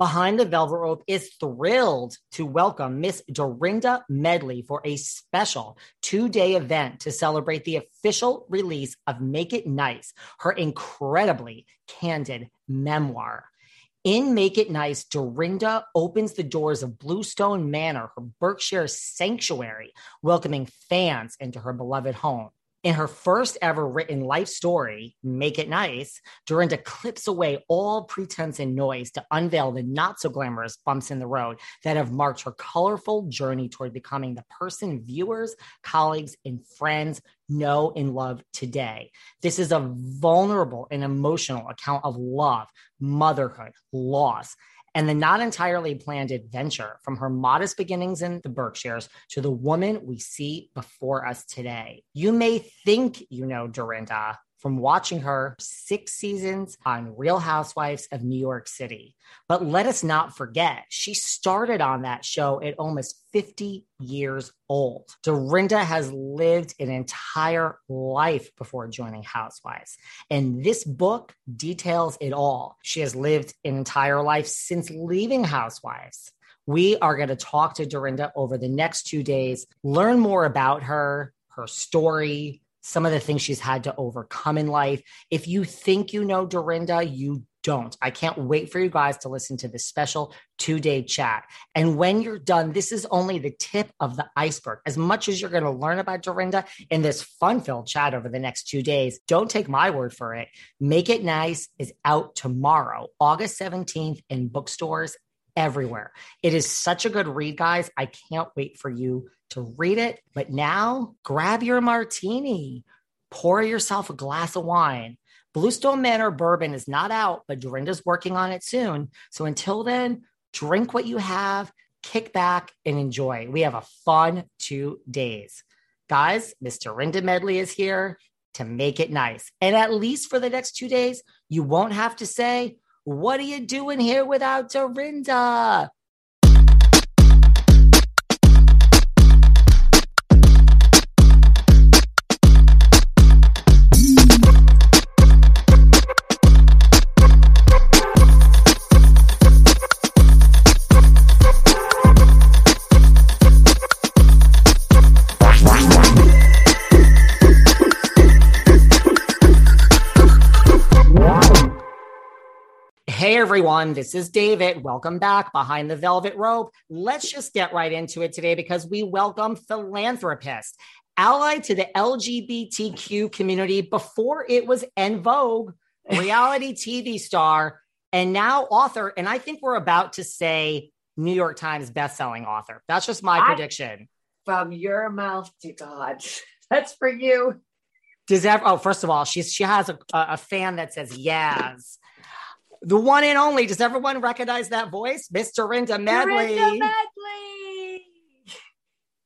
Behind the Velvet Rope is thrilled to welcome Miss Dorinda Medley for a special two day event to celebrate the official release of Make It Nice, her incredibly candid memoir. In Make It Nice, Dorinda opens the doors of Bluestone Manor, her Berkshire sanctuary, welcoming fans into her beloved home. In her first ever written life story, Make It Nice, Dorinda clips away all pretense and noise to unveil the not so glamorous bumps in the road that have marked her colorful journey toward becoming the person viewers, colleagues, and friends know and love today. This is a vulnerable and emotional account of love, motherhood, loss, and the not entirely planned adventure from her modest beginnings in the Berkshires to the woman we see before us today. You may think you know Dorinda from watching her six seasons on Real Housewives of New York City. But let us not forget, she started on that show at almost 50 years old. Dorinda has lived an entire life before joining Housewives. And this book details it all. She has lived an entire life since leaving Housewives. We are going to talk to Dorinda over the next two days, learn more about her, her story, some of the things she's had to overcome in life. If you think you know Dorinda, you don't. I can't wait for you guys to listen to this special two day chat. And when you're done, this is only the tip of the iceberg. As much as you're going to learn about Dorinda in this fun filled chat over the next two days, don't take my word for it. Make It Nice is out tomorrow, August 17th in bookstores everywhere. It is such a good read, guys. I can't wait for you to read it. But now grab your martini, pour yourself a glass of wine. Bluestone Manor bourbon is not out, but Dorinda's working on it soon. So until then, drink what you have, kick back, and enjoy. We have a fun two days. Guys, Miss Dorinda Medley is here to make it nice. And at least for the next two days, you won't have to say, What are you doing here without Dorinda? Everyone, this is David. Welcome back behind the velvet rope. Let's just get right into it today because we welcome philanthropist, allied to the LGBTQ community before it was en vogue, reality TV star, and now author. And I think we're about to say New York Times bestselling author. That's just my I- prediction. From your mouth to God. That's for you. Does ever? Oh, first of all, she's she has a, a fan that says Yaz. The one and only. Does everyone recognize that voice, Miss Dorinda Medley? Dorinda Medley.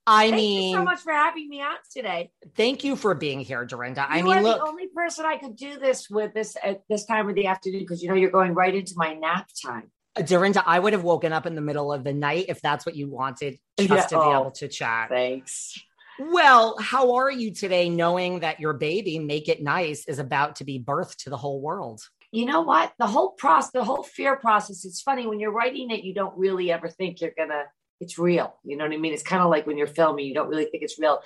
I Thank mean, you so much for having me out today. thank you for being here, Dorinda. I mean you're look, the only person I could do this with this at this time of the afternoon because you know you're going right into my nap time. Uh, Dorinda, I would have woken up in the middle of the night if that's what you wanted, just Yeah, to be oh. able to chat. Thanks. Well, how are you today knowing that your baby, Make It Nice, is about to be birthed to the whole world? You know what? The whole process, the whole fear process, it's funny when you're writing it, you don't really ever think you're going to, it's real. You know what I mean? It's kind of like when you're filming, you don't really think it's real.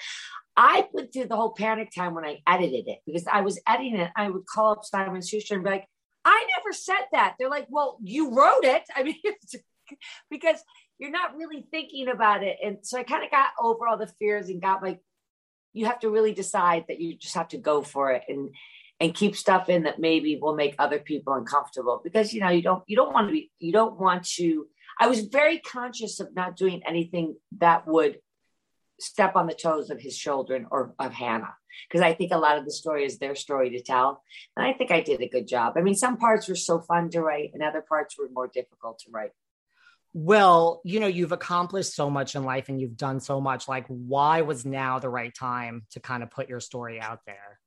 I went through the whole panic time when I edited it because I was editing it. I would call up Simon Schuster and be like, I never said that. They're like, well, you wrote it. I mean, because you're not really thinking about it. And so I kind of got over all the fears and got like, you have to really decide that you just have to go for it and and keep stuff in that maybe will make other people uncomfortable because you know you don't you don't want to be you don't want to I was very conscious of not doing anything that would step on the toes of his children or of Hannah because I think a lot of the story is their story to tell. And I think I did a good job. I mean, some parts were so fun to write and other parts were more difficult to write. Well, you know, you've accomplished so much in life and you've done so much. Like, why was now the right time to kind of put your story out there?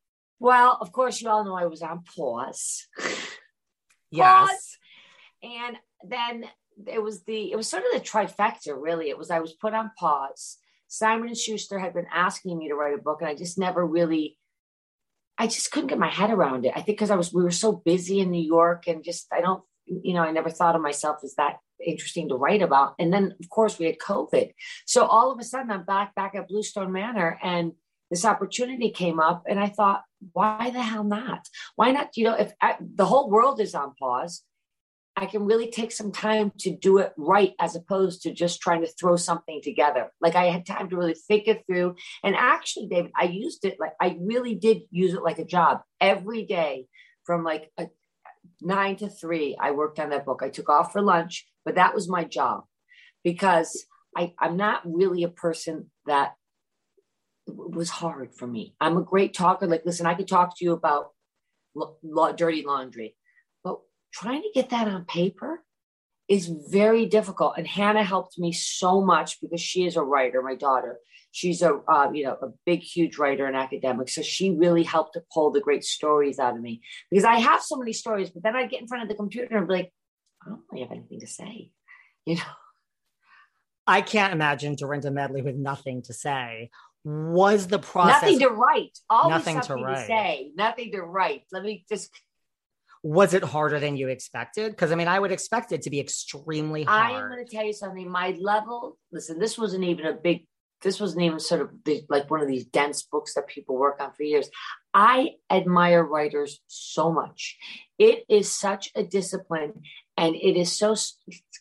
Well, of course, you all know I was on pause. yes. Pause. And then it was the, it was sort of the trifecta, really. It was, I was put on pause. Simon and Schuster had been asking me to write a book, and I just never really, I just couldn't get my head around it. I think because I was, we were so busy in New York and just, I don't, you know, I never thought of myself as that interesting to write about. And then, of course, we had COVID. So all of a sudden, I'm back back at Bluestone Manor, and this opportunity came up, and I thought, why the hell not? Why not? You know, if I, the whole world is on pause, I can really take some time to do it right as opposed to just trying to throw something together. Like I had time to really think it through. And actually, David, I used it like I really did use it like a job every day from like a, nine to three. I worked on that book. I took off for lunch but that was my job because I, I'm not really a person that was hard for me. I'm a great talker. Like, listen, I could talk to you about lo- dirty laundry, but trying to get that on paper is very difficult. And Hannah helped me so much because she is a writer, my daughter. She's a uh, you know a big, huge writer and academic. So she really helped to pull the great stories out of me because I have so many stories, but then I get in front of the computer and be like, I don't really have anything to say, you know. I can't imagine Dorinda Medley with nothing to say. Was the process nothing to write? Always nothing to, write. to say, nothing to write. Let me just. Was it harder than you expected? Because I mean, I would expect it to be extremely hard. I am going to tell you something. My level. Listen, this wasn't even a big. This wasn't even sort of the, like one of these dense books that people work on for years. I admire writers so much. It is such a discipline and it is so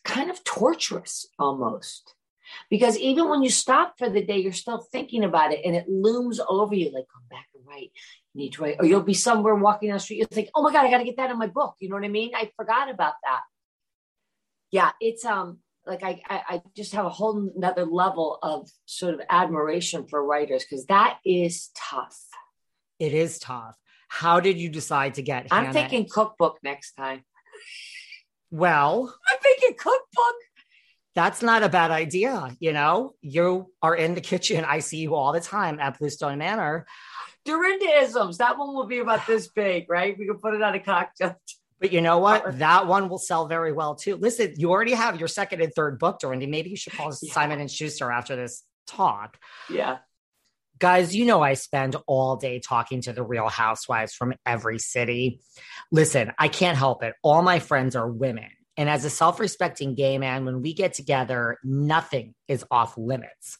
kind of torturous almost because even when you stop for the day you're still thinking about it and it looms over you like come back and write. You need to write or you'll be somewhere walking down the street you think oh my god i got to get that in my book. You know what i mean? I forgot about that. Yeah it's um like I, I, I just have a whole another level of sort of admiration for writers because that is tough. It is tough. How did you decide to get i'm Hannah? thinking cookbook next time. Well, I'm thinking cookbook. That's not a bad idea. You know, you are in the kitchen. I see you all the time at Bluestone Manor. Dorindaisms. That one will be about this big, right? We can put it on a cocktail. But you know what? That one will sell very well too. Listen, you already have your second and third book, Dorinda. Maybe you should call yeah. Simon and Schuster after this talk. Yeah. Guys, you know I spend all day talking to the real housewives from every city. Listen, I can't help it. All my friends are women. And as a self respecting gay man, when we get together, nothing is off limits.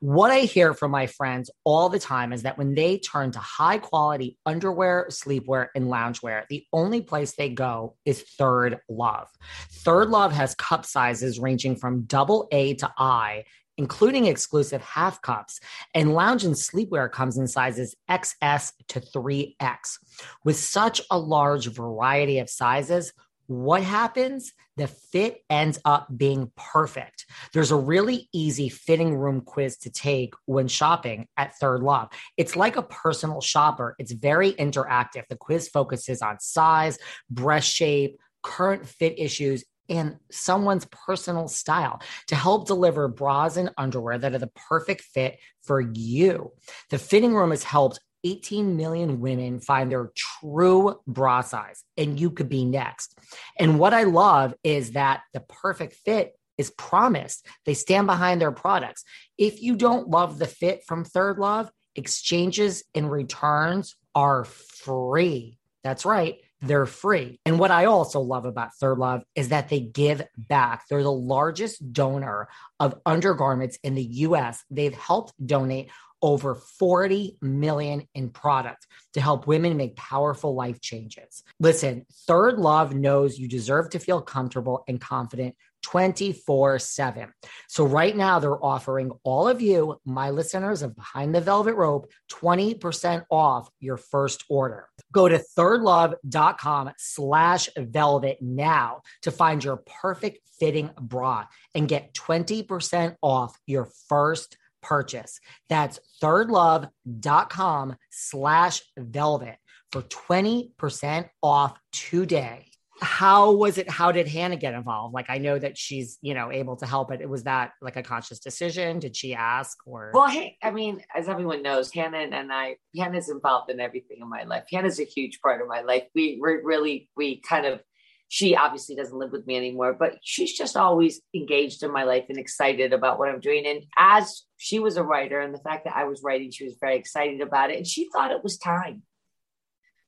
What I hear from my friends all the time is that when they turn to high quality underwear, sleepwear, and loungewear, the only place they go is Third Love. Third Love has cup sizes ranging from double A to I including exclusive half cups. And lounge and sleepwear comes in sizes XS to 3X. With such a large variety of sizes, what happens? The fit ends up being perfect. There's a really easy fitting room quiz to take when shopping at Third Love. It's like a personal shopper, it's very interactive. The quiz focuses on size, breast shape, current fit issues, and someone's personal style to help deliver bras and underwear that are the perfect fit for you. The fitting room has helped 18 million women find their true bra size, and you could be next. And what I love is that the perfect fit is promised. They stand behind their products. If you don't love the fit from Third Love, exchanges and returns are free. That's right. They're free. And what I also love about Third Love is that they give back. They're the largest donor of undergarments in the US. They've helped donate over 40 million in product to help women make powerful life changes. Listen, Third Love knows you deserve to feel comfortable and confident 24 7. So, right now, they're offering all of you, my listeners of Behind the Velvet Rope, 20% off your first order. Go to thirdlove.com slash velvet now to find your perfect fitting bra and get 20% off your first purchase. That's thirdlove.com slash velvet for 20% off today. How was it? How did Hannah get involved? Like, I know that she's, you know, able to help it. Was that like a conscious decision? Did she ask or? Well, hey, I mean, as everyone knows, Hannah and I, Hannah's involved in everything in my life. Hannah's a huge part of my life. We, we really, we kind of, she obviously doesn't live with me anymore, but she's just always engaged in my life and excited about what I'm doing. And as she was a writer and the fact that I was writing, she was very excited about it. And she thought it was time.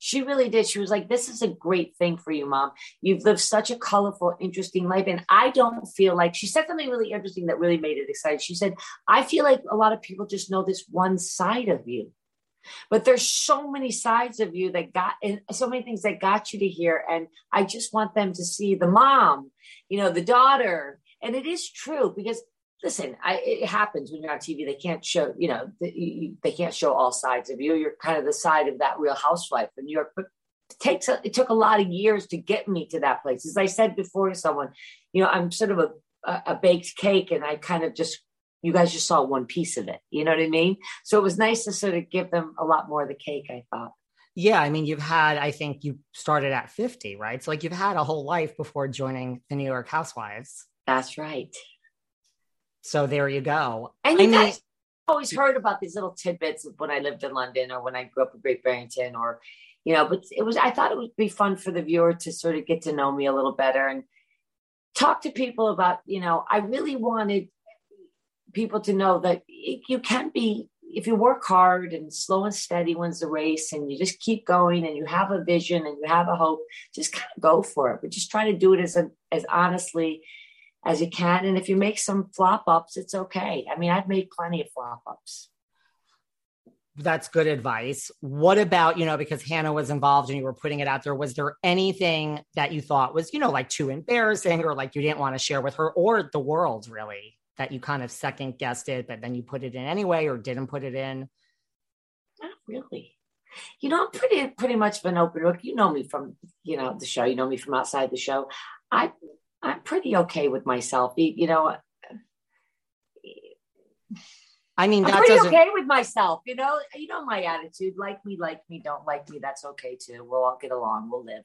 She really did. She was like, This is a great thing for you, mom. You've lived such a colorful, interesting life. And I don't feel like she said something really interesting that really made it exciting. She said, I feel like a lot of people just know this one side of you. But there's so many sides of you that got and so many things that got you to here. And I just want them to see the mom, you know, the daughter. And it is true because listen, I, it happens when you're on TV. They can't show, you know, the, they can't show all sides of you. You're kind of the side of that real housewife in New York. But it takes a, it took a lot of years to get me to that place. As I said before to someone, you know, I'm sort of a, a baked cake, and I kind of just you guys just saw one piece of it. You know what I mean? So it was nice to sort of give them a lot more of the cake, I thought. Yeah, I mean, you've had, I think you started at 50, right? So, like, you've had a whole life before joining the New York Housewives. That's right. So, there you go. And you I guys always heard about these little tidbits of when I lived in London or when I grew up in Great Barrington or, you know, but it was, I thought it would be fun for the viewer to sort of get to know me a little better and talk to people about, you know, I really wanted people to know that you can be if you work hard and slow and steady wins the race and you just keep going and you have a vision and you have a hope just kind of go for it but just try to do it as a, as honestly as you can and if you make some flop ups it's okay i mean i've made plenty of flop ups that's good advice. What about, you know, because Hannah was involved and you were putting it out there, was there anything that you thought was, you know, like too embarrassing or like you didn't want to share with her or the world really? That you kind of second guessed it, but then you put it in anyway or didn't put it in? Not really. You know, I'm pretty pretty much of an open book. You know me from you know the show. You know me from outside the show. I I'm pretty okay with myself. You know. I mean, I'm pretty doesn't... okay with myself. You know, you know my attitude. Like me, like me. Don't like me. That's okay too. We'll all get along. We'll live.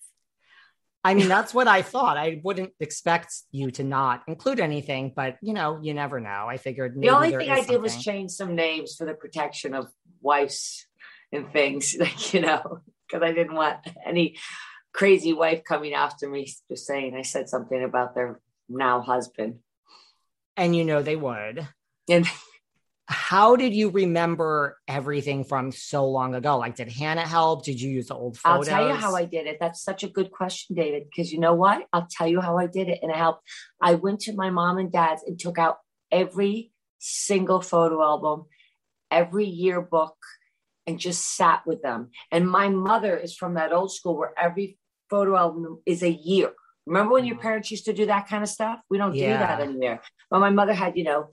I mean, that's what I thought. I wouldn't expect you to not include anything, but you know, you never know. I figured the only thing I something. did was change some names for the protection of wives and things, like you know, because I didn't want any crazy wife coming after me just saying I said something about their now husband. And you know they would. And how did you remember everything from so long ago? Like, did Hannah help? Did you use the old photos? I'll tell you how I did it. That's such a good question, David, because you know what? I'll tell you how I did it. And it helped. I went to my mom and dad's and took out every single photo album, every yearbook, and just sat with them. And my mother is from that old school where every photo album is a year. Remember when your mm-hmm. parents used to do that kind of stuff? We don't yeah. do that anymore. But my mother had, you know,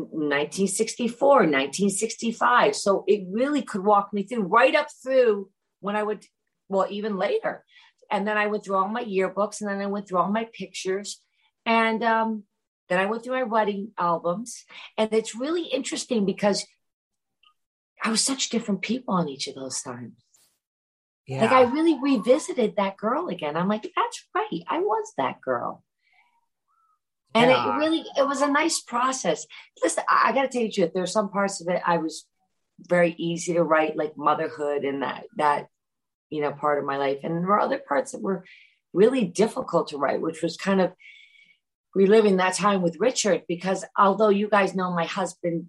1964, 1965. So it really could walk me through right up through when I would, well, even later. And then I went through all my yearbooks and then I went through all my pictures. And um, then I went through my wedding albums. And it's really interesting because I was such different people on each of those times. Yeah. Like I really revisited that girl again. I'm like, that's right. I was that girl and yeah. it really it was a nice process listen i, I got to tell you the truth there's some parts of it i was very easy to write like motherhood and that that you know part of my life and there were other parts that were really difficult to write which was kind of reliving that time with Richard because although you guys know my husband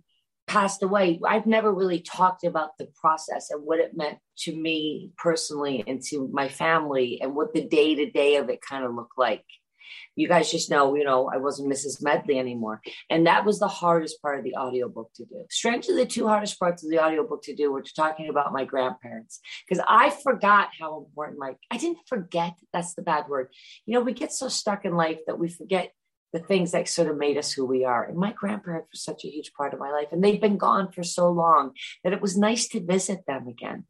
passed away, I've never really talked about the process and what it meant to me personally and to my family and what the day to day of it kind of looked like. You guys just know, you know, I wasn't Mrs. Medley anymore. And that was the hardest part of the audiobook to do. Strangely, the two hardest parts of the audiobook to do were talking about my grandparents. Because I forgot how important my I didn't forget, that's the bad word. You know, we get so stuck in life that we forget the things that sort of made us who we are. And my grandparents were such a huge part of my life. And they've been gone for so long that it was nice to visit them again.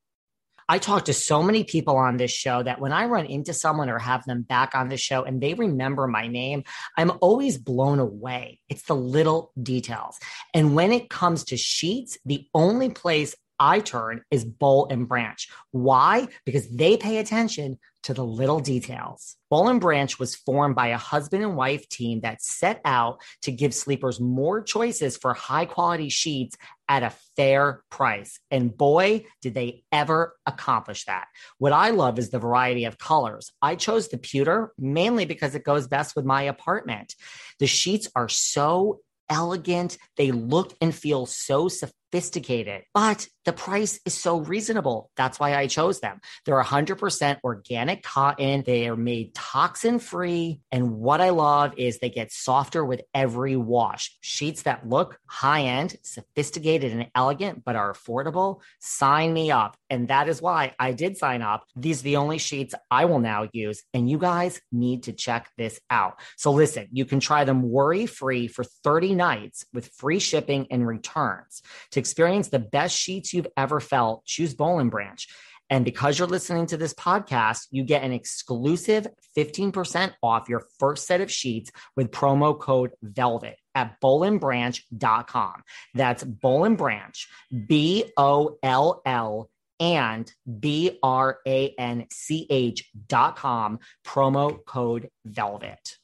I talk to so many people on this show that when I run into someone or have them back on the show and they remember my name, I'm always blown away. It's the little details. And when it comes to sheets, the only place I turn is Boll and Branch. Why? Because they pay attention to the little details. Boll and Branch was formed by a husband and wife team that set out to give sleepers more choices for high quality sheets at a fair price. And boy, did they ever accomplish that. What I love is the variety of colors. I chose the pewter mainly because it goes best with my apartment. The sheets are so elegant. They look and feel so sophisticated, but the price is so reasonable. That's why I chose them. They're 100% organic cotton. They are made toxin free. And what I love is they get softer with every wash. Sheets that look high end, sophisticated, and elegant, but are affordable. Sign me up. And that is why I did sign up. These are the only sheets I will now use. And you guys need to check this out. So listen, you can try them worry free for 30 nights with free shipping and returns. To experience the best sheets you've ever felt, choose Boll and Branch. And because you're listening to this podcast, you get an exclusive 15% off your first set of sheets with promo code VELVET at bollandbranch.com. That's Boll and Branch, B O L L and B R A N C H dot com, promo code VELVET.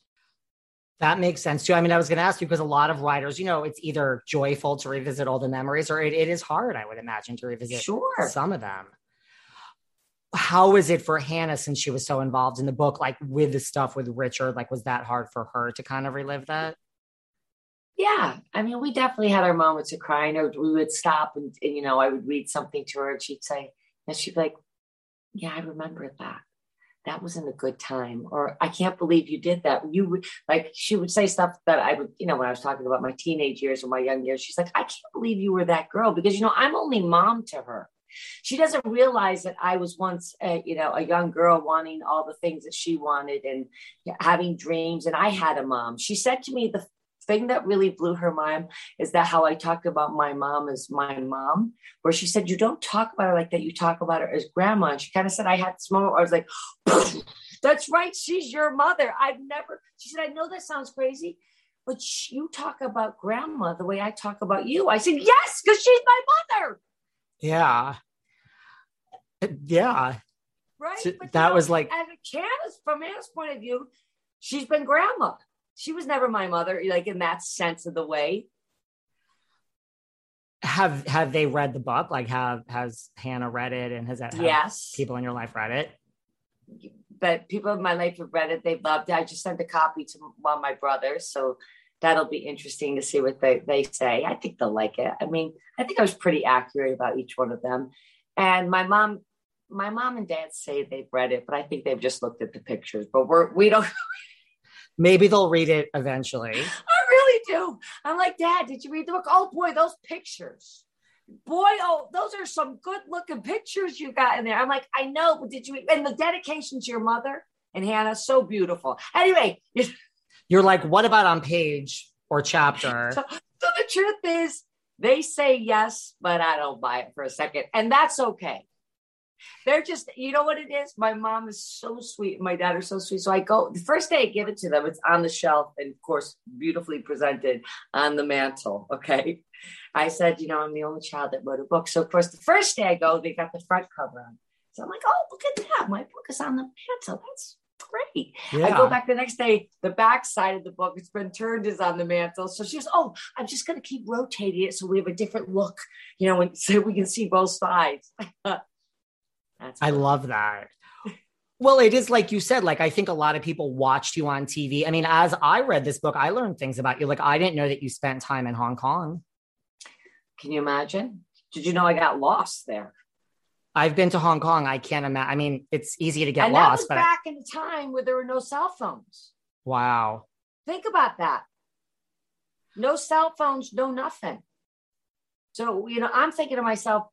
That makes sense too. I mean, I was going to ask you because a lot of writers, you know, it's either joyful to revisit all the memories or it, it is hard, I would imagine, to revisit sure. some of them. How is it for Hannah since she was so involved in the book, like with the stuff with Richard? Like, was that hard for her to kind of relive that? Yeah. I mean, we definitely had our moments of crying, or we would stop and, and you know, I would read something to her and she'd say, and she'd be like, Yeah, I remember that that wasn't a good time or i can't believe you did that. You would like she would say stuff that i would you know when i was talking about my teenage years or my young years she's like i can't believe you were that girl because you know i'm only mom to her. She doesn't realize that i was once a, you know a young girl wanting all the things that she wanted and having dreams and i had a mom. She said to me the thing that really blew her mind is that how I talked about my mom as my mom, where she said, You don't talk about her like that. You talk about her as grandma. And she kind of said, I had this moment I was like, That's right. She's your mother. I've never, she said, I know that sounds crazy, but you talk about grandma the way I talk about you. I said, Yes, because she's my mother. Yeah. Yeah. Right. So that know, was like, as a Candace, from Hannah's point of view, she's been grandma she was never my mother, like in that sense of the way. Have have they read the book? Like have has Hannah read it and has that yes people in your life read it? But people in my life have read it. They've loved it. I just sent a copy to one of my brothers. So that'll be interesting to see what they, they say. I think they'll like it. I mean, I think I was pretty accurate about each one of them. And my mom, my mom and dad say they've read it, but I think they've just looked at the pictures. But we're we don't Maybe they'll read it eventually. I really do. I'm like, Dad, did you read the book? Oh boy, those pictures. Boy, oh, those are some good looking pictures you got in there. I'm like, I know, but did you? And the dedication to your mother and Hannah, so beautiful. Anyway, you're like, what about on page or chapter? So, so the truth is, they say yes, but I don't buy it for a second. And that's okay. They're just, you know what it is? My mom is so sweet. My dad are so sweet. So I go, the first day I give it to them, it's on the shelf and, of course, beautifully presented on the mantle. Okay. I said, you know, I'm the only child that wrote a book. So, of course, the first day I go, they got the front cover on. So I'm like, oh, look at that. My book is on the mantle. That's great. Yeah. I go back the next day, the back side of the book, it's been turned is on the mantle. So she goes, Oh, I'm just going to keep rotating it so we have a different look, you know, and so we can see both sides. That's I love that. Well, it is like you said, like I think a lot of people watched you on TV. I mean, as I read this book, I learned things about you. Like I didn't know that you spent time in Hong Kong. Can you imagine? Did you know I got lost there? I've been to Hong Kong. I can't imagine. I mean, it's easy to get and lost. That was but back I- in a time where there were no cell phones. Wow. Think about that. No cell phones, no nothing. So, you know, I'm thinking to myself,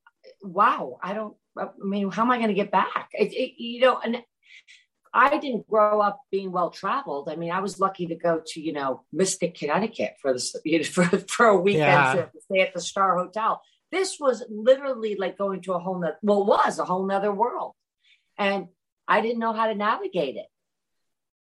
wow, I don't, I mean, how am I going to get back? It, it, you know, and I didn't grow up being well traveled. I mean, I was lucky to go to, you know, Mystic, Connecticut for this, you know, for, for a weekend Yeah. to stay at the Star Hotel. This was literally like going to a whole nother, well, it was a whole nother world. And I didn't know how to navigate it.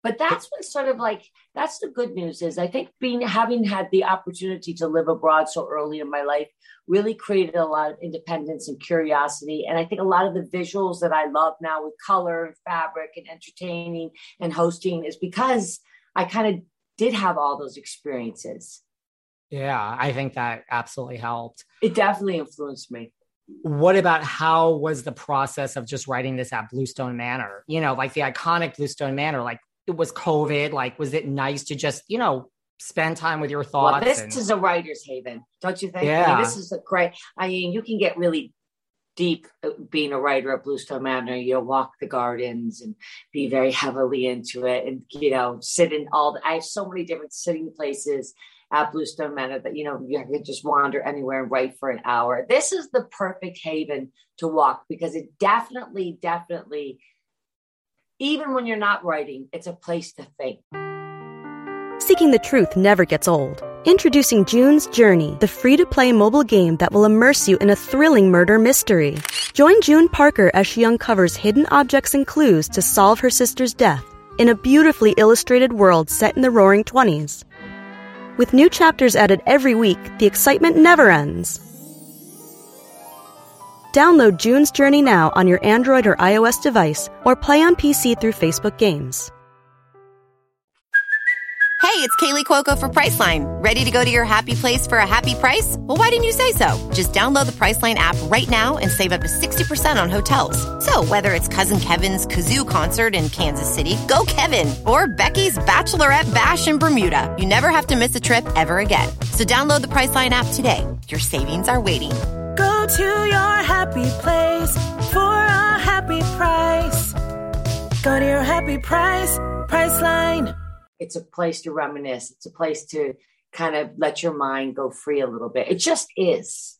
But that's what sort of like that's the good news is I think being having had the opportunity to live abroad so early in my life really created a lot of independence and curiosity. And I think a lot of the visuals that I love now with color and fabric and entertaining and hosting is because I kind of did have all those experiences. Yeah, I think that absolutely helped. It definitely influenced me. What about how was the process of just writing this at Bluestone Manor? You know, like the iconic Bluestone Manor, like it was COVID. Like, was it nice to just, you know, spend time with your Well, thoughts? this and- is a writer's haven, don't you think? I Yeah. mean, this is a great. I mean, you can get really deep uh, being a writer at Bluestone Manor. You'll walk the gardens and be very heavily into it, and you know, sit in all. The, I have so many different sitting places at Bluestone Manor that you know you can just wander anywhere and write for an hour. This is the perfect haven to walk because it definitely, definitely. Even when you're not writing, it's a place to think. Seeking the truth never gets old. Introducing June's Journey, the free to play mobile game that will immerse you in a thrilling murder mystery. Join June Parker as she uncovers hidden objects and clues to solve her sister's death in a beautifully illustrated world set in the roaring 20s. With new chapters added every week, the excitement never ends. Download June's Journey now on your Android or iOS device or play on PC through Facebook Games. Hey, it's Kaley Cuoco for Priceline. Ready to go to your happy place for a happy price? Well, why didn't you say so? Just download the Priceline app right now and save up to 60% on hotels. So, whether it's Cousin Kevin's Kazoo concert in Kansas City, go Kevin, or Becky's Bachelorette Bash in Bermuda, you never have to miss a trip ever again. So, download the Priceline app today. Your savings are waiting. Go to your happy place for a happy price. Go to your happy price, Priceline. it's a place to reminisce. It's a place to kind of let your mind go free a little bit. It just is.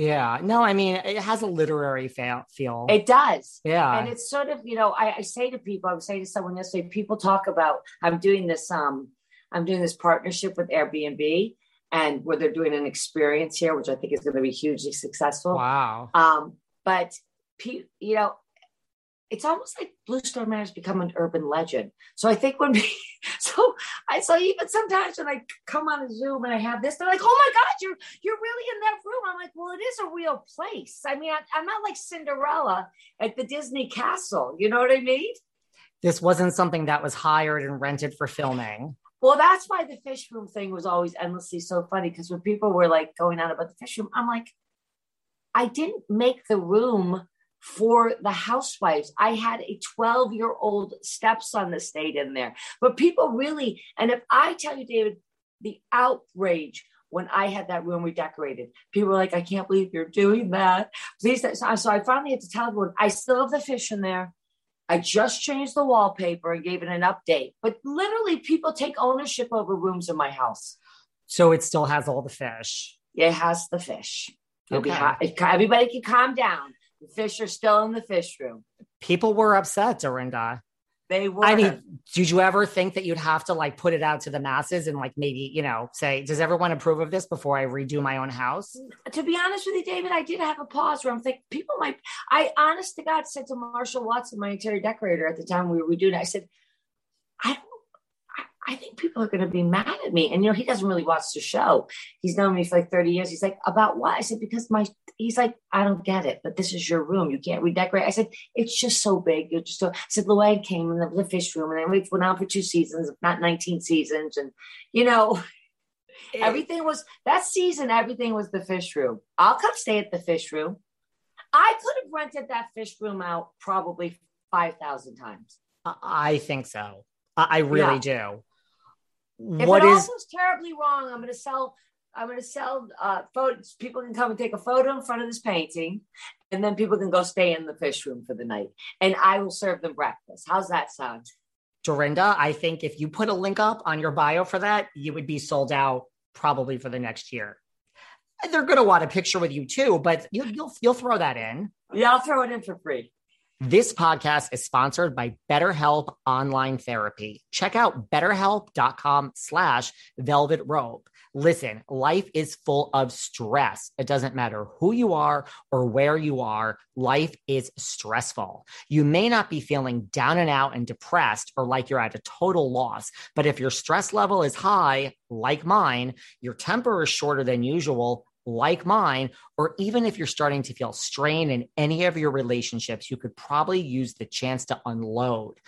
yeah. No, I mean, it has a literary fa- feel. It does. yeah. And it's sort of, you know, I, I say to people, I was saying to someone yesterday, people talk about I'm doing this, um, I'm doing this partnership with Airbnb and where they're doing an experience here, which I think is going to be hugely successful. wow. Um, but pe- you know, it's almost like Bluestone Manor has become an urban legend. So I think when we, so I so even sometimes when I come on a Zoom and I have this, they're like, "Oh my God, you're you're really in that room." I'm like, "Well, it is a real place. I mean, I, I'm not like Cinderella at the Disney Castle. You know what I mean?" This wasn't something that was hired and rented for filming. Well, that's why the fish room thing was always endlessly so funny because when people were like going on about the fish room, I'm like, I didn't make the room for the housewives. I had a 12 year old stepson that stayed in there. But people really, and if I tell you, David, the outrage when I had that room redecorated, people were like, I can't believe you're doing that. Please. So I finally had to tell everyone, I still have the fish in there. I just changed the wallpaper and gave it an update. But literally, people take ownership over rooms in my house. So it still has all the fish. It has the fish. Okay. hot- Everybody can calm down. The fish are still in the fish room. People were upset, Dorinda. They were. I mean, did you ever think that you'd have to like put it out to the masses and like maybe, you know, say, does everyone approve of this before I redo my own house? to be honest with you, David, I did have a pause where I'm thinking people might. I honest to God said to Marshall Watson, my interior decorator at the time we were redoing I said, I don't. I- I think people are going to be mad at me. And, you know, he doesn't really watch the show. He's known me for like 30 years. He's like, about what? I said, because my, he's like, I don't get it, but this is your room. You can't redecorate. I said, it's just so big. You're just so, I said, Luann came in the, was a fish room and then we went on for two seasons, if not 19 seasons. And, you know, everything was that season, everything was the fish room. I'll come stay at the fish room. I could have rented that fish room out probably 5,000 times. I- I think so. I, I really do. If What it all is goes terribly wrong, I'm going to sell. I'm going to sell uh, photos. People can come and take a photo in front of this painting, and then people can go stay in the fish room for the night, and I will serve them breakfast. How's that sound? Dorinda? I think if you put a link up on your bio for that, you would be sold out probably for the next year. They're going to want a picture with you too, but you'll, you'll, you'll throw that in. Yeah, I'll throw it in for free. This podcast is sponsored by BetterHelp Online Therapy. Check out betterhelp.com slash velvet rope. Listen, life is full of stress. It doesn't matter who you are or where you are. Life is stressful. You may not be feeling down and out and depressed or like you're at a total loss, but if your stress level is high, like mine, your temper is shorter than usual, like mine, or even if you're starting to feel strain in any of your relationships, you could probably use the chance to unload.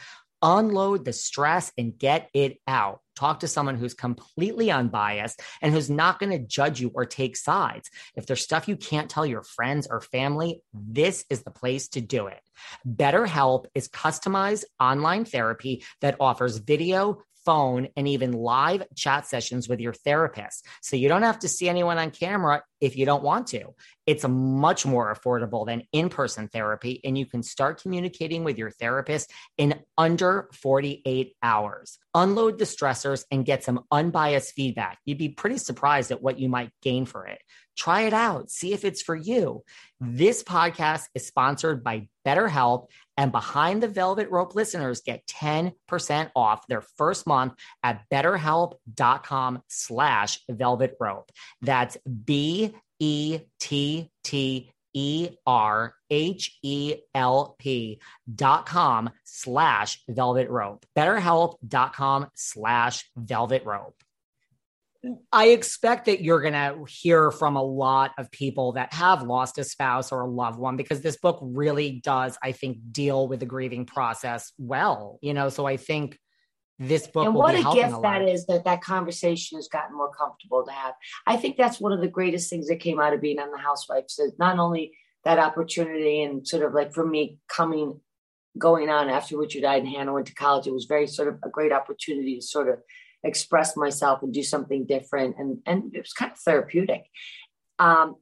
Unload the stress and get it out. Talk to someone who's completely unbiased and who's not going to judge you or take sides. If there's stuff you can't tell your friends or family, this is the place to do it. BetterHelp is customized online therapy that offers video, phone, and even live chat sessions with your therapist. So you don't have to see anyone on camera if you don't want to. It's much more affordable than in person therapy, and you can start communicating with your therapist in under 48 hours. Unload the stressors and get some unbiased feedback. You'd be pretty surprised at what you might gain for it. Try it out, see if it's for you. This podcast is sponsored by BetterHelp, and Behind the Velvet Rope listeners get 10% off their first month at betterhelp.com slash velvet rope. That's B E T T E R H E L P dot com slash velvet rope. BetterHelp.com slash velvet rope. I expect that you're going to hear from a lot of people that have lost a spouse or a loved one because this book really does, I think, deal with the grieving process well. You know, so I think this book and what a gift a that is that that conversation has gotten more comfortable to have. I think that's one of the greatest things that came out of being on the housewives is not only that opportunity and sort of like for me coming going on after richard died and hannah went to college it was very sort of a great opportunity to sort of express myself and do something different and and it was kind of therapeutic. Um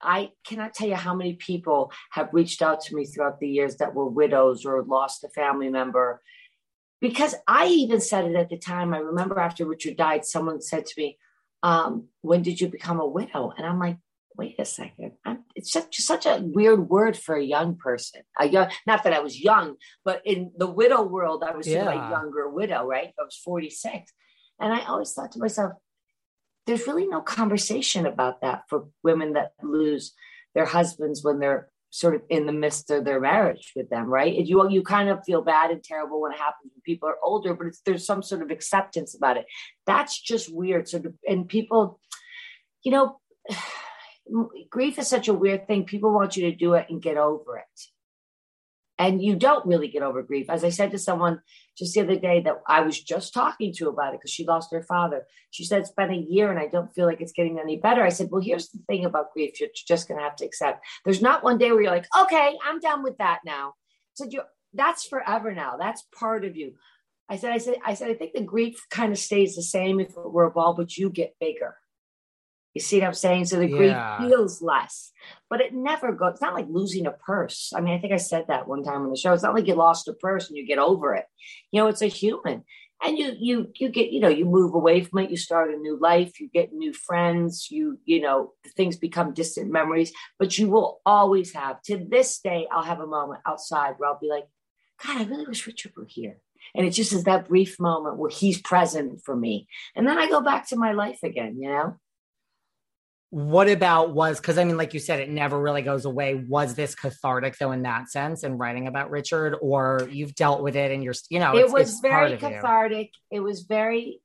I cannot tell you how many people have reached out to me throughout the years that were widows or lost a family member because I even said it at the time. I remember after Richard died, someone said to me, um, "When did you become a widow?" And I'm like, "Wait a second, I'm, it's such such a weird word for a young person. A young, not that I was young, but in the widow world, I was sort of Yeah. a younger widow, right? I was 46, and I always thought to myself, there's really no conversation about that for women that lose their husbands when they're sort of in the midst of their marriage with them, right? You you kind of feel bad and terrible when it happens when people are older, but there's some sort of acceptance about it. That's just weird. So and people, you know, grief is such a weird thing. People want you to do it and get over it. And you don't really get over grief. As I said to someone just the other day that I was just talking to about it because she lost her father. She said, It's been a year and I don't feel like it's getting any better. I said, Well, here's the thing about grief you're just going to have to accept. There's not one day where you're like, Okay, I'm done with that now. I said, you That's forever now. That's part of you. I said, I said, I said, I think the grief kind of stays the same if it were a ball, but you get bigger. You see what I'm saying? So the Yeah. grief feels less, but it never goes. It's not like losing a purse. I mean, I think I said that one time on the show. It's not like you lost a purse and you get over it. You know, it's a human. and you you you get you know you move away from it you start a new life you get new friends you you know things become distant memories but you will always have to this day i'll have a moment outside where i'll be like god i really wish richard were here and it just is that brief moment where he's present for me and then i go back to my life again you know what about was because I mean, like you said, it never really goes away. Was this cathartic though in that sense in writing about Richard, or you've dealt with it and you're, you know, it was very cathartic. You. It was very,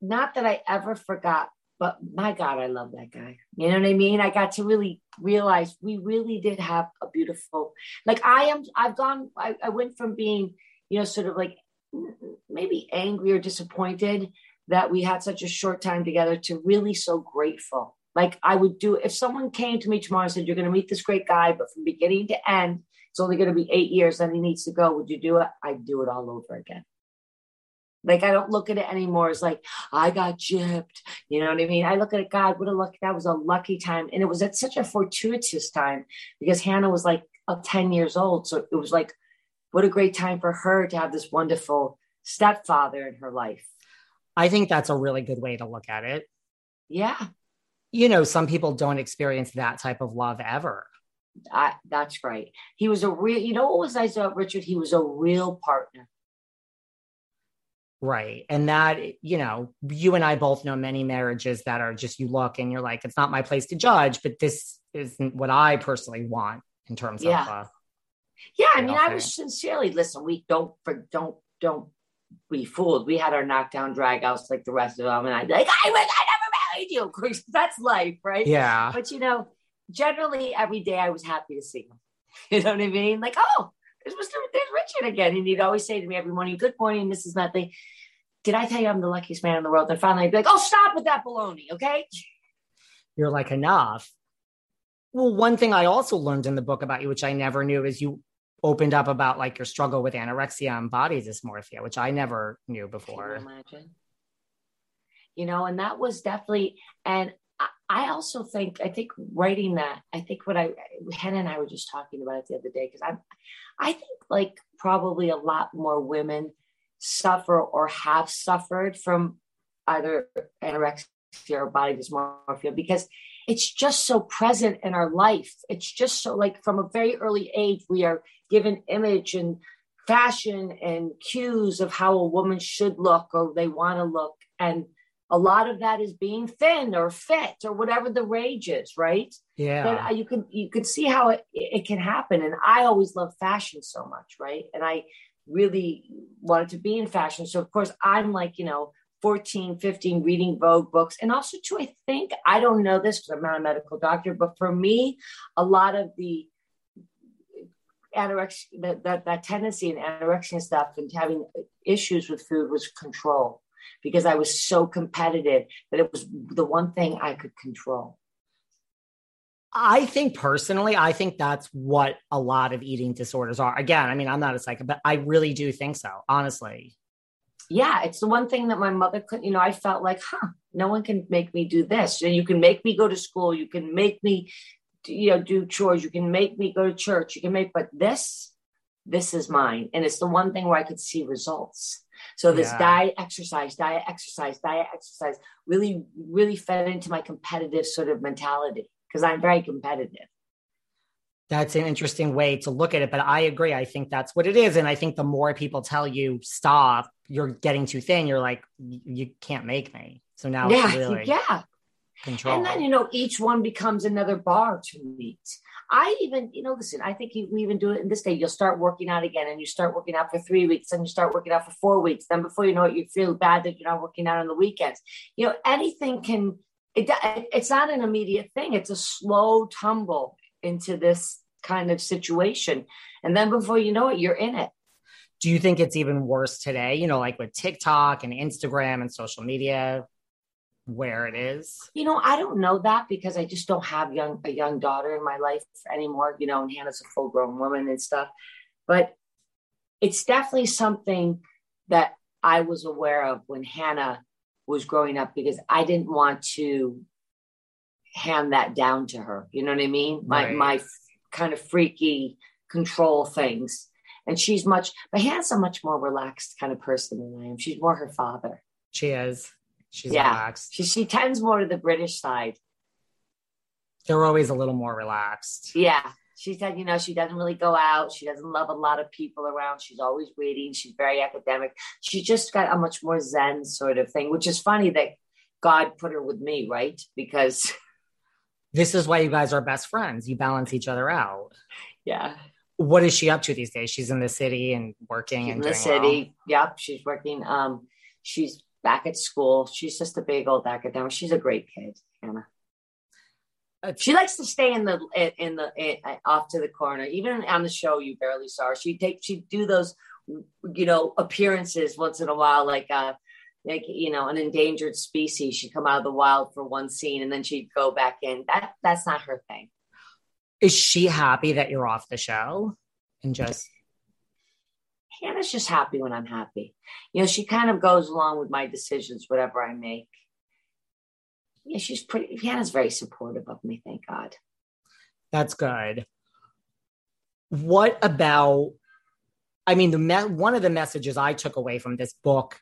not that I ever forgot, but my God, I love that guy. You know what I mean? I got to really realize we really did have a beautiful, like I am, I've gone, I, I went from being, you know, sort of like maybe angry or disappointed that we had such a short time together to really so grateful like I would do if someone came to me tomorrow and said, You're gonna meet this great guy, but from beginning to end, it's only gonna be eight years, then he needs to go. Would you do it? I'd do it all over again. Like I don't look at it anymore as like I got gypped. You know what I mean? I look at it, God, what a lucky that was a lucky time. And it was at such a fortuitous time because Hannah was like uh, 10 years old. So it was like, what a great time for her to have this wonderful stepfather in her life. I think that's a really good way to look at it. Yeah you know, some people don't experience that type of love ever. I, that's right. He was a real, you know what was nice about Richard? He was a real partner. Right. And that, you know, you and I both know many marriages that are just you look and you're like, it's not my place to judge, but this isn't what I personally want in terms yeah. of. Uh, yeah. I mean, I was sincerely, listen, we don't, for, don't, don't be fooled. We had our knockdown drag outs like the rest of them. And I'd be like, I was, I that's life, right? Yeah. But you know, generally every day I was happy to see him. You know what I mean? Like, oh, there's Mr. There's Richard again. And he'd always say to me every morning, Good morning, Mrs. Medley. Did I tell you I'm the luckiest man in the world? And finally I'd be like, Oh, stop with that baloney, okay? You're like, enough. Well, one thing I also learned in the book about you, which I never knew, is you opened up about like your struggle with anorexia and body dysmorphia, which I never knew before. You know, and that was definitely, and I also think, I think writing that, I think what I, Hannah and I were just talking about it the other day, because I'm, I think like probably a lot more women suffer or have suffered from either anorexia or body dysmorphia because it's just so present in our life. It's just so like from a very early age, we are given image and fashion and cues of how a woman should look or they want to look. And a lot of that is being thin or fit or whatever the rage is right? Yeah. But you can you can see how it, it can happen. And i always love fashion so much right? And i really wanted to be in fashion. So of course i'm like you know 14 15 reading vogue books. And also too i think i don't know this because i'm not a medical doctor but for me a lot of the anorexia that, that, that tendency and anorexia stuff and having issues with food was control because I was so competitive that it was the one thing I could control. I think personally, I think that's what a lot of eating disorders are. Again, I mean, I'm not a psycho, but I really do think so, honestly. Yeah, it's the one thing that my mother couldn't, you know, I felt like, huh, no one can make me do this. And you can make me go to school, you can make me, you know, do chores, you can make me go to church, you can make, but this, this is mine. And it's the one thing where I could see results. So this yeah. diet, exercise, diet, exercise, diet, exercise really, really fed into my competitive sort of mentality because I'm very competitive. That's an interesting way to look at it, but I agree. I think that's what it is, and I think the more people tell you stop, you're getting too thin. You're like, you can't make me. So now, yeah, really yeah, control. And then you know, each one becomes another bar to meet. I even, you know, listen, I think you, we even do it in this day. You'll start working out again and you start working out for three weeks and you start working out for four weeks. Then before you know it, you feel bad that you're not working out on the weekends. You know, anything can, it, it's not an immediate thing. It's a slow tumble into this kind of situation. And then before you know it, you're in it. Do you think it's even worse today? You know, like with TikTok and Instagram and social media? Where it is? You know, I don't know that because I just don't have young a young daughter in my life anymore. You know, and Hannah's a full grown woman and stuff. But it's definitely something that I was aware of when Hannah was growing up because I didn't want to hand that down to her. You know what I mean? My right. my kind of freaky control things. And she's much, but Hannah's a much more relaxed kind of person than I am. She's more her father. She is. She's yeah. relaxed. She, she tends more to the British side. They're always a little more relaxed. Yeah. She said, you know, she doesn't really go out. She doesn't love a lot of people around. She's always reading. She's very academic. She just got a much more Zen sort of thing, which is funny that God put her with me, right? Because this is why you guys are best friends. You balance each other out. Yeah. What is she up to these days? She's in the city and working she's and in the city. Well. Yep, she's working. Um, she's back at school. She's just a big old academic. She's a great kid, Hannah. Uh, she likes to stay in the in the in, off to the corner. Even on the show, you barely saw her. She take she do those, you know, appearances once in a while, like uh, like you know, an endangered species. She'd come out of the wild for one scene, and then she'd go back in. That that's not her thing. Is she happy that you're off the show and just? Hannah's just happy when I'm happy. You know, she kind of goes along with my decisions, whatever I make yeah, she's pretty. Hannah's very supportive of me. Thank God. That's good. What about? I mean, the me- one of the messages I took away from this book,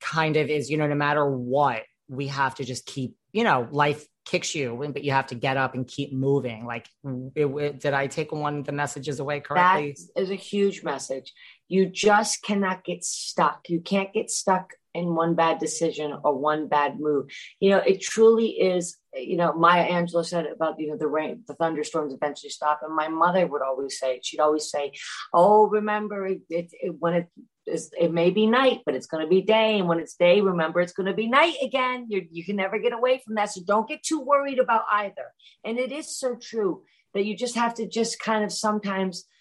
kind of, is you know, no matter what, we have to just keep. You know, life kicks you, but you have to get up and keep moving. Like, it, it, did I take one of the messages away correctly? That is a huge message. You just cannot get stuck. You can't get stuck in one bad decision or one bad move. You know, it truly is, you know, Maya Angelou said about, you know, the rain, the thunderstorms eventually stop. And my mother would always say, she'd always say, oh, remember it, it, it when it is, it may be night, but it's going to be day. And when it's day, remember it's going to be night again. you you can never get away from that. So don't get too worried about either. And it is so true that you just have to just kind of sometimes –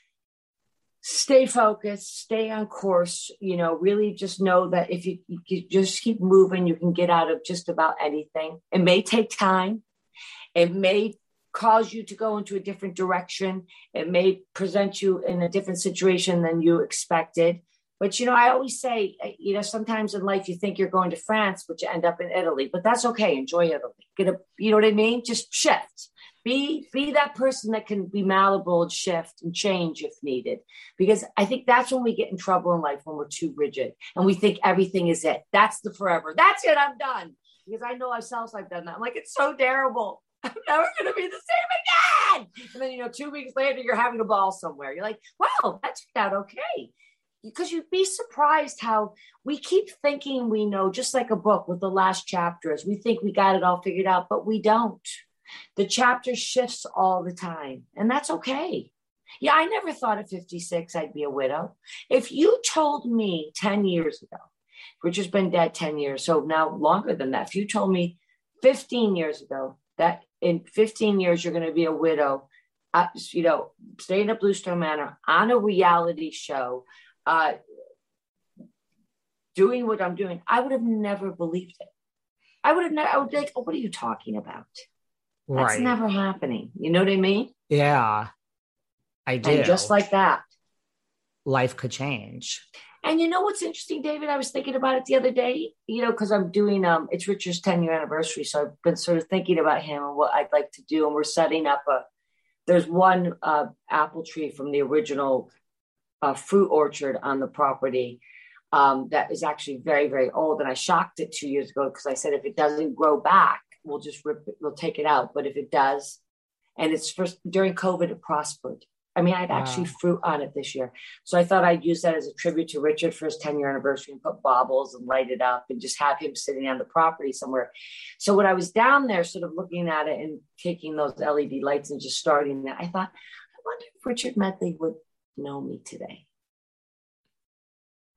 stay focused, stay on course, you know, really just know that if you, you just keep moving, you can get out of just about anything. It may take time. It may cause you to go into a different direction. It may present you in a different situation than you expected. But you know, I always say, you know, sometimes in life you think you're going to France, but you end up in Italy. But that's okay. Enjoy Italy. Get a, you know what I mean? Just shift be be that person that can be malleable and shift and change if needed. Because i think that's when we get in trouble in life when we're too rigid and we think everything is it. That's the forever. That's it. I'm done. Because i know ourselves i've done that. I'm like it's so terrible. I'm never going to be the same again. And then you know two weeks later you're having a ball somewhere. You're like wow that turned out okay. Because you'd be surprised how we keep thinking we know just like a book with the last chapters we think we got it all figured out but we don't the chapter shifts all the time, and that's okay. Yeah, I never thought at 56 I'd be a widow. If you told me 10 years ago, Richard's been dead 10 years, so now longer than that. If you told me 15 years ago that in 15 years you're going to be a widow, uh, you know, staying at Bluestone Manor on a reality show, uh, doing what I'm doing, I would have never believed it. I would have never, I would be like, oh, what are you talking about? That's right. never happening. You know what I mean? Yeah, I do. And just like that, life could change. And you know what's interesting, David? I was thinking about it the other day. You know, because I'm doing um, it's Richard's 10 year anniversary, so I've been sort of thinking about him and what I'd like to do. And we're setting up a. There's one uh, apple tree from the original uh, fruit orchard on the property um, that is actually very, very old. And I shocked it two years ago because I said if it doesn't grow back, we'll just rip it, we'll take it out. But if it does, and it's first during COVID, it prospered. I mean, I had wow. actually fruit on it this year. So I thought I'd use that as a tribute to Richard for his 10 year anniversary and put baubles and light it up and just have him sitting on the property somewhere. So when I was down there, sort of looking at it and taking those LED lights and just starting that, I thought, I wonder if Richard Medley would know me today.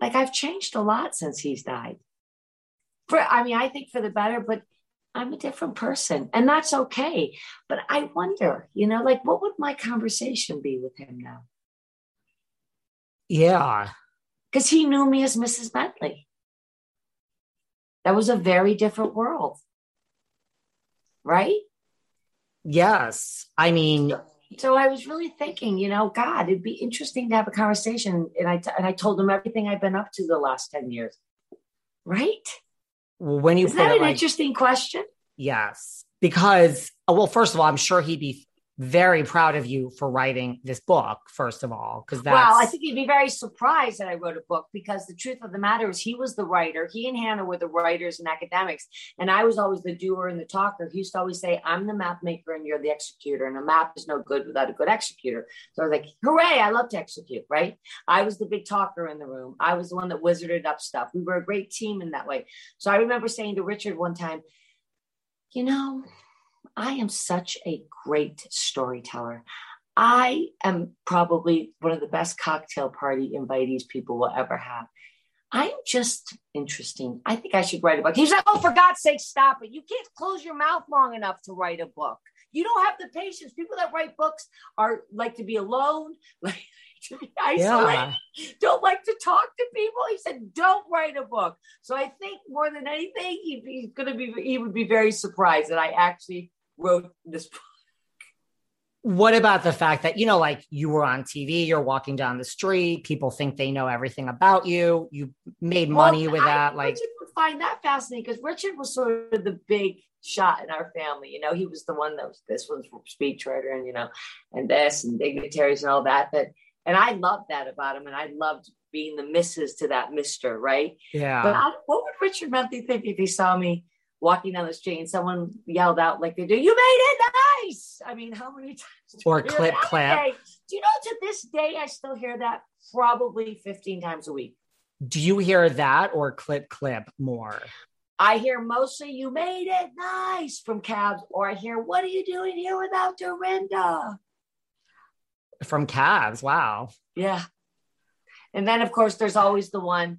Like I've changed a lot since he's died. For, I mean, I think for the better, but I'm a different person and that's okay. But I wonder, you know, like what would my conversation be with him now? Yeah. Because he knew me as Mrs. Medley. That was a very different world. Right? Yes. I mean, so, I was really thinking, you know, God, it'd be interesting to have a conversation. And I, t- and I told him everything I've been up to the last 10 years. Right? When you is that an like, interesting question? Yes, because well, first of all, I'm sure he'd be very proud of you for writing this book, first of all, because that's. Well, I think he'd be very surprised that I wrote a book because the truth of the matter is he was the writer. He and Hannah were the writers and academics. And I was always the doer and the talker. He used to always say, I'm the map maker and you're the executor. And a map is no good without a good executor. So I was like, hooray, I love to execute, right? I was the big talker in the room. I was the one that wizarded up stuff. We were a great team in that way. So I remember saying to Richard one time, you know, I am such a great storyteller. I am probably one of the best cocktail party invitees people will ever have. I'm just interesting. I think I should write a book. He's like, oh, for God's sake, stop it. You can't close your mouth long enough to write a book. You don't have the patience. People that write books are like to be alone, like to be isolated, yeah. don't like to talk to people. He said, don't write a book. So I think more than anything, he, he's going to be, he would be very surprised that I actually wrote this book. What about the fact that, you know, like you were on TV, you're walking down the street, people think they know everything about you, you made money well, with I, that. Like, Richard would find that fascinating because Richard was sort of the big shot in our family. You know, he was the one that was this one's speechwriter and, you know, and this and dignitaries and all that. But, and I loved that about him. And I loved being the missus to that Mister, right? Yeah. But I, what would Richard Medley think if he saw me walking down the street and someone yelled out like they do, "You made it nice!" I mean, how many times? Or clip clap. Do you know to this day I still hear that probably fifteen times a week. Do you hear that or clip clip more? I hear mostly "You made it nice" from cabs, or I hear "What are you doing here without Dorinda?" From cabs. Wow. Yeah. And then, of course, there's always the one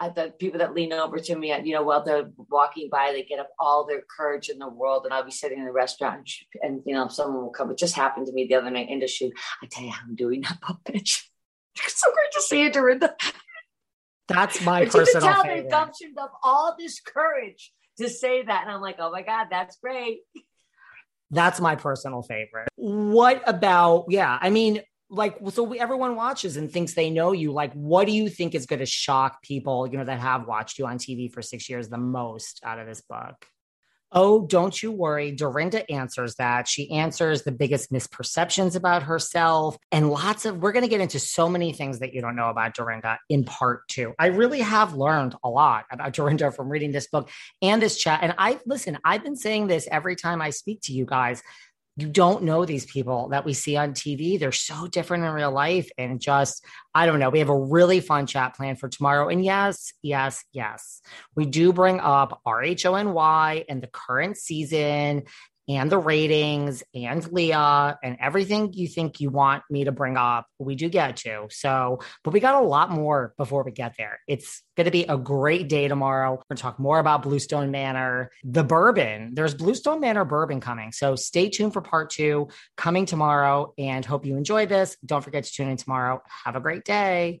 at the people that lean over to me, you know, while they're walking by, they get up all their courage in the world. And I'll be sitting in the restaurant and, and you know, someone will come. It just happened to me the other night in the shoot. I tell you how I'm doing that, bitch. It's so great to see you, Dorinda. That's my personal you can tell favorite. They gumptioned up all this courage to say that. And I'm like, oh my God, that's great. That's my personal favorite. What about, yeah, I mean, like so we, everyone watches and thinks they know you. Like what do you think is going to shock people you know that have watched you on tv for six years the most out of this book? Oh don't you worry. Dorinda answers that. She answers the biggest misperceptions about herself and lots of we're going to get into so many things that you don't know about dorinda in part two. I really have learned a lot about dorinda from reading this book and this chat. And i listen i've been saying this every time i speak to you guys you don't know these people that we see on TV. They're so different in real life. And just, I don't know. We have a really fun chat plan for tomorrow. And yes, yes, yes, we do bring up RHONY and the current season and the ratings and Leah and everything you think you want me to bring up, we do get to. So, but we got a lot more before we get there. It's going to be a great day tomorrow. We're going to talk more about Bluestone Manor, the bourbon. There's Bluestone Manor bourbon coming. So stay tuned for part two coming tomorrow and hope you enjoy this. Don't forget to tune in tomorrow. Have a great day.